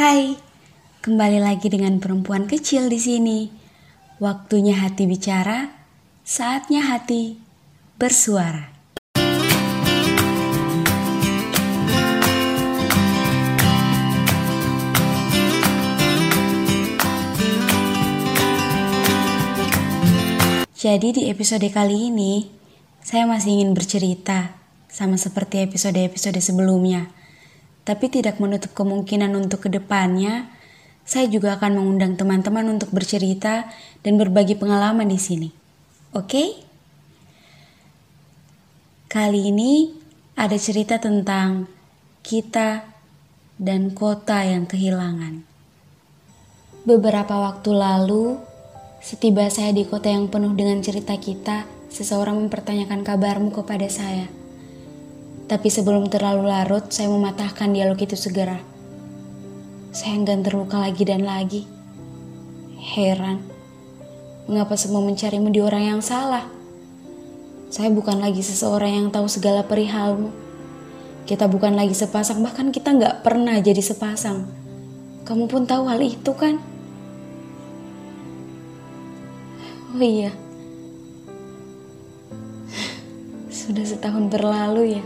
Hai, kembali lagi dengan perempuan kecil di sini. Waktunya hati bicara, saatnya hati bersuara. Jadi di episode kali ini, saya masih ingin bercerita, sama seperti episode-episode sebelumnya. Tapi tidak menutup kemungkinan untuk ke depannya, saya juga akan mengundang teman-teman untuk bercerita dan berbagi pengalaman di sini. Oke? Kali ini ada cerita tentang kita dan kota yang kehilangan. Beberapa waktu lalu, Setiba saya di kota yang penuh dengan cerita kita, seseorang mempertanyakan kabarmu kepada saya. Tapi sebelum terlalu larut, saya mematahkan dialog itu segera. Saya enggan terluka lagi dan lagi. Heran, mengapa semua mencarimu di orang yang salah? Saya bukan lagi seseorang yang tahu segala perihalmu. Kita bukan lagi sepasang, bahkan kita nggak pernah jadi sepasang. Kamu pun tahu hal itu kan? Oh iya. Sudah setahun berlalu ya.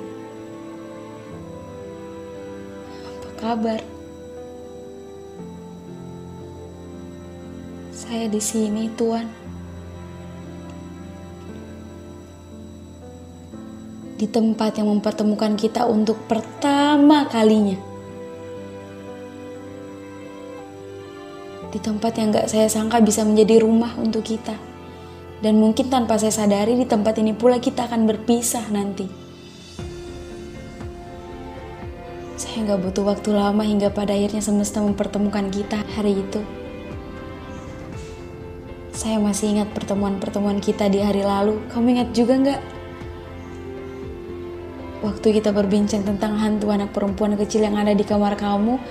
Kabar? Saya di sini, Tuan. Di tempat yang mempertemukan kita untuk pertama kalinya. Di tempat yang gak saya sangka bisa menjadi rumah untuk kita. Dan mungkin tanpa saya sadari di tempat ini pula kita akan berpisah nanti. Saya nggak butuh waktu lama hingga pada akhirnya semesta mempertemukan kita hari itu. Saya masih ingat pertemuan-pertemuan kita di hari lalu. Kamu ingat juga nggak? Waktu kita berbincang tentang hantu anak perempuan kecil yang ada di kamar kamu.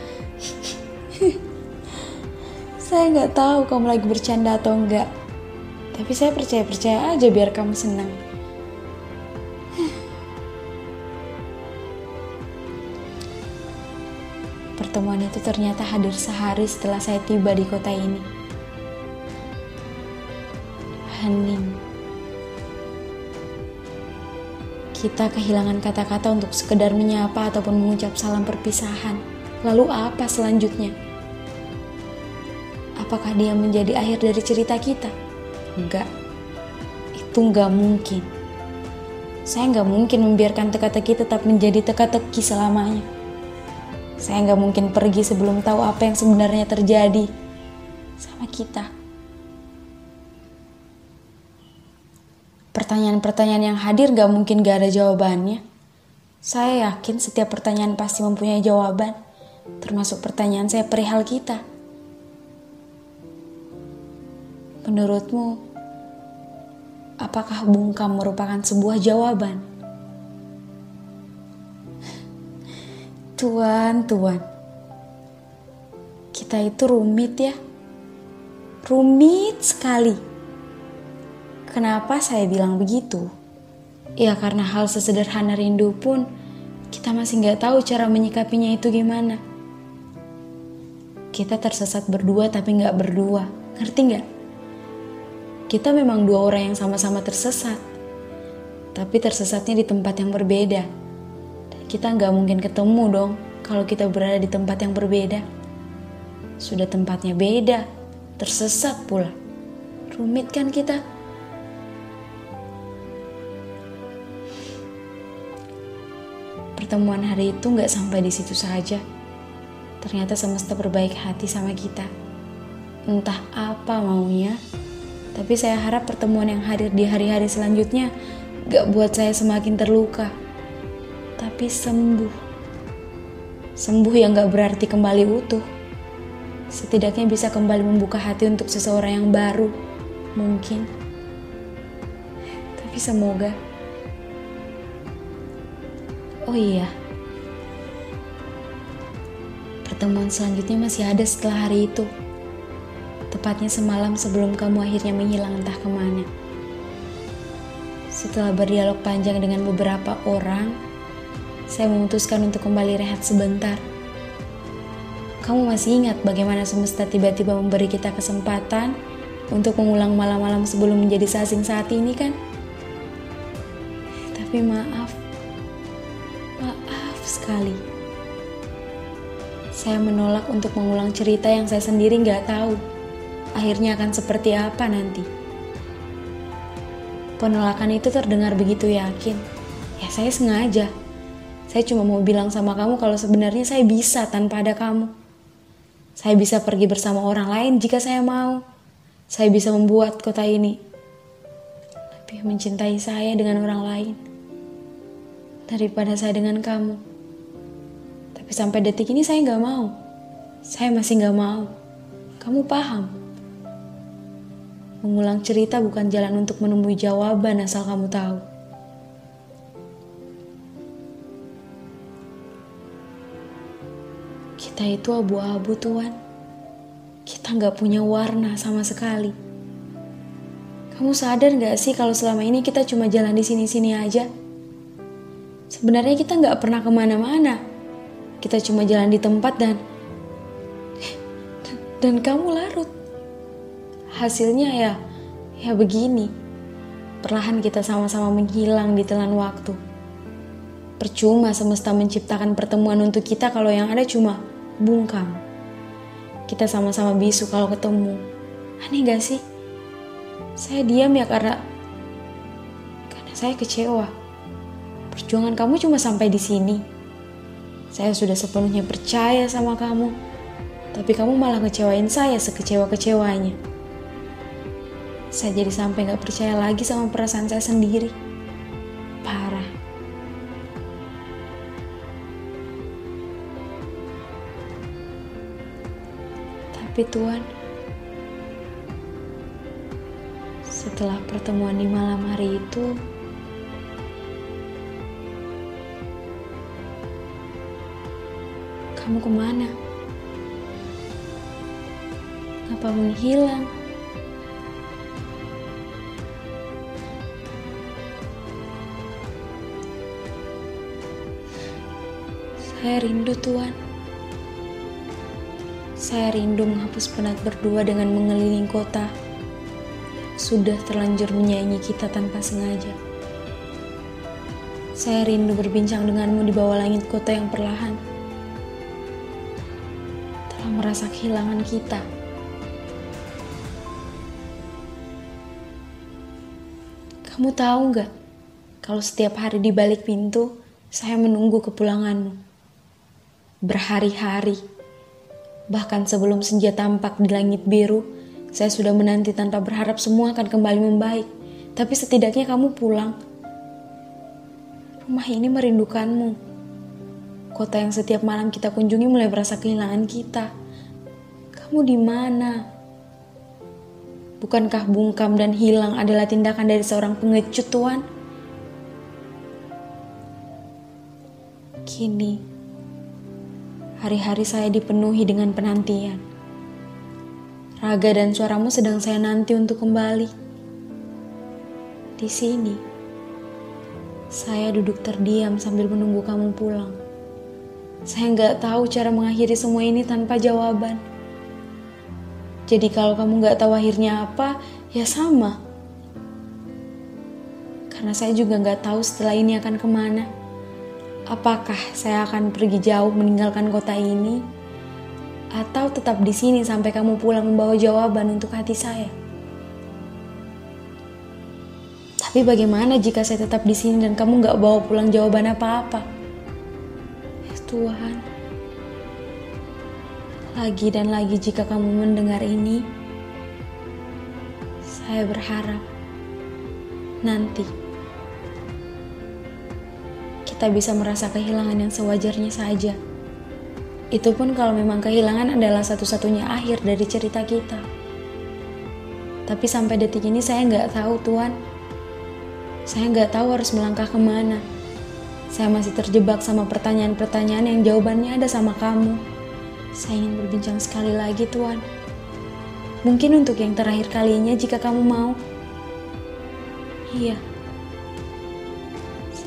saya nggak tahu kamu lagi bercanda atau enggak. Tapi saya percaya-percaya aja biar kamu senang. Pertemuan itu ternyata hadir sehari setelah saya tiba di kota ini. Hening. Kita kehilangan kata-kata untuk sekedar menyapa ataupun mengucap salam perpisahan. Lalu apa selanjutnya? Apakah dia menjadi akhir dari cerita kita? Enggak. Itu enggak mungkin. Saya enggak mungkin membiarkan teka-teki tetap menjadi teka-teki selamanya. Saya enggak mungkin pergi sebelum tahu apa yang sebenarnya terjadi sama kita. Pertanyaan-pertanyaan yang hadir gak mungkin gak ada jawabannya. Saya yakin setiap pertanyaan pasti mempunyai jawaban, termasuk pertanyaan saya perihal kita. Menurutmu, apakah bungkam merupakan sebuah jawaban? Tuan, Tuan, kita itu rumit ya, rumit sekali. Kenapa saya bilang begitu? Ya karena hal sesederhana rindu pun kita masih nggak tahu cara menyikapinya itu gimana. Kita tersesat berdua tapi nggak berdua, ngerti nggak? kita memang dua orang yang sama-sama tersesat. Tapi tersesatnya di tempat yang berbeda. Kita nggak mungkin ketemu dong kalau kita berada di tempat yang berbeda. Sudah tempatnya beda, tersesat pula. Rumit kan kita? Pertemuan hari itu nggak sampai di situ saja. Ternyata semesta berbaik hati sama kita. Entah apa maunya, tapi saya harap pertemuan yang hadir di hari-hari selanjutnya gak buat saya semakin terluka. Tapi sembuh. Sembuh yang gak berarti kembali utuh. Setidaknya bisa kembali membuka hati untuk seseorang yang baru. Mungkin. Tapi semoga. Oh iya. Pertemuan selanjutnya masih ada setelah hari itu tepatnya semalam sebelum kamu akhirnya menghilang entah ke mana. Setelah berdialog panjang dengan beberapa orang, saya memutuskan untuk kembali rehat sebentar. kamu masih ingat bagaimana semesta tiba-tiba memberi kita kesempatan untuk mengulang malam-malam sebelum menjadi sasing saat ini kan? Tapi maaf, maaf sekali. Saya menolak untuk mengulang cerita yang saya sendiri nggak tahu. Akhirnya akan seperti apa nanti. Penolakan itu terdengar begitu yakin. Ya saya sengaja. Saya cuma mau bilang sama kamu kalau sebenarnya saya bisa tanpa ada kamu. Saya bisa pergi bersama orang lain jika saya mau. Saya bisa membuat kota ini lebih mencintai saya dengan orang lain daripada saya dengan kamu. Tapi sampai detik ini saya nggak mau. Saya masih nggak mau. Kamu paham? Mengulang cerita bukan jalan untuk menemui jawaban asal kamu tahu. Kita itu abu-abu Tuhan. Kita nggak punya warna sama sekali. Kamu sadar gak sih kalau selama ini kita cuma jalan di sini-sini aja? Sebenarnya kita nggak pernah ke mana-mana. Kita cuma jalan di tempat dan dan kamu larut. Hasilnya ya ya begini. Perlahan kita sama-sama menghilang di telan waktu. Percuma semesta menciptakan pertemuan untuk kita kalau yang ada cuma bungkam. Kita sama-sama bisu kalau ketemu. Aneh gak sih? Saya diam ya karena karena saya kecewa. Perjuangan kamu cuma sampai di sini. Saya sudah sepenuhnya percaya sama kamu. Tapi kamu malah ngecewain saya sekecewa-kecewanya. Saya jadi sampai gak percaya lagi sama perasaan saya sendiri. Tapi Tuhan, setelah pertemuan di malam hari itu, kamu ke mana? Apa menghilang? Saya rindu Tuhan. Saya rindu menghapus penat berdua dengan mengelilingi kota. Sudah terlanjur menyanyi kita tanpa sengaja. Saya rindu berbincang denganmu di bawah langit kota yang perlahan. Telah merasa kehilangan kita. Kamu tahu nggak? Kalau setiap hari di balik pintu, saya menunggu kepulanganmu. Berhari-hari Bahkan sebelum senja tampak di langit biru, saya sudah menanti tanpa berharap semua akan kembali membaik. Tapi setidaknya kamu pulang. Rumah ini merindukanmu. Kota yang setiap malam kita kunjungi mulai merasa kehilangan kita. Kamu di mana? Bukankah bungkam dan hilang adalah tindakan dari seorang pengecut, Tuan? Kini, Hari-hari saya dipenuhi dengan penantian. Raga dan suaramu sedang saya nanti untuk kembali. Di sini, saya duduk terdiam sambil menunggu kamu pulang. Saya nggak tahu cara mengakhiri semua ini tanpa jawaban. Jadi kalau kamu nggak tahu akhirnya apa, ya sama. Karena saya juga nggak tahu setelah ini akan ke mana. Apakah saya akan pergi jauh meninggalkan kota ini? Atau tetap di sini sampai kamu pulang membawa jawaban untuk hati saya? Tapi bagaimana jika saya tetap di sini dan kamu gak bawa pulang jawaban apa-apa? Ya Tuhan, lagi dan lagi jika kamu mendengar ini, saya berharap nanti kita bisa merasa kehilangan yang sewajarnya saja. Itu pun kalau memang kehilangan adalah satu-satunya akhir dari cerita kita. Tapi sampai detik ini saya nggak tahu Tuhan. Saya nggak tahu harus melangkah ke mana. Saya masih terjebak sama pertanyaan-pertanyaan yang jawabannya ada sama kamu. Saya ingin berbincang sekali lagi Tuhan. Mungkin untuk yang terakhir kalinya jika kamu mau. Iya.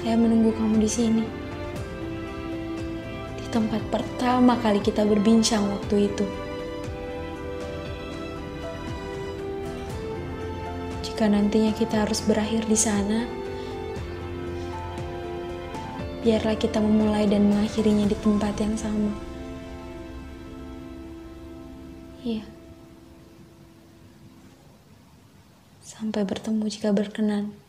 Saya menunggu kamu di sini. Di tempat pertama kali kita berbincang waktu itu. Jika nantinya kita harus berakhir di sana, biarlah kita memulai dan mengakhirinya di tempat yang sama. Iya. Sampai bertemu jika berkenan.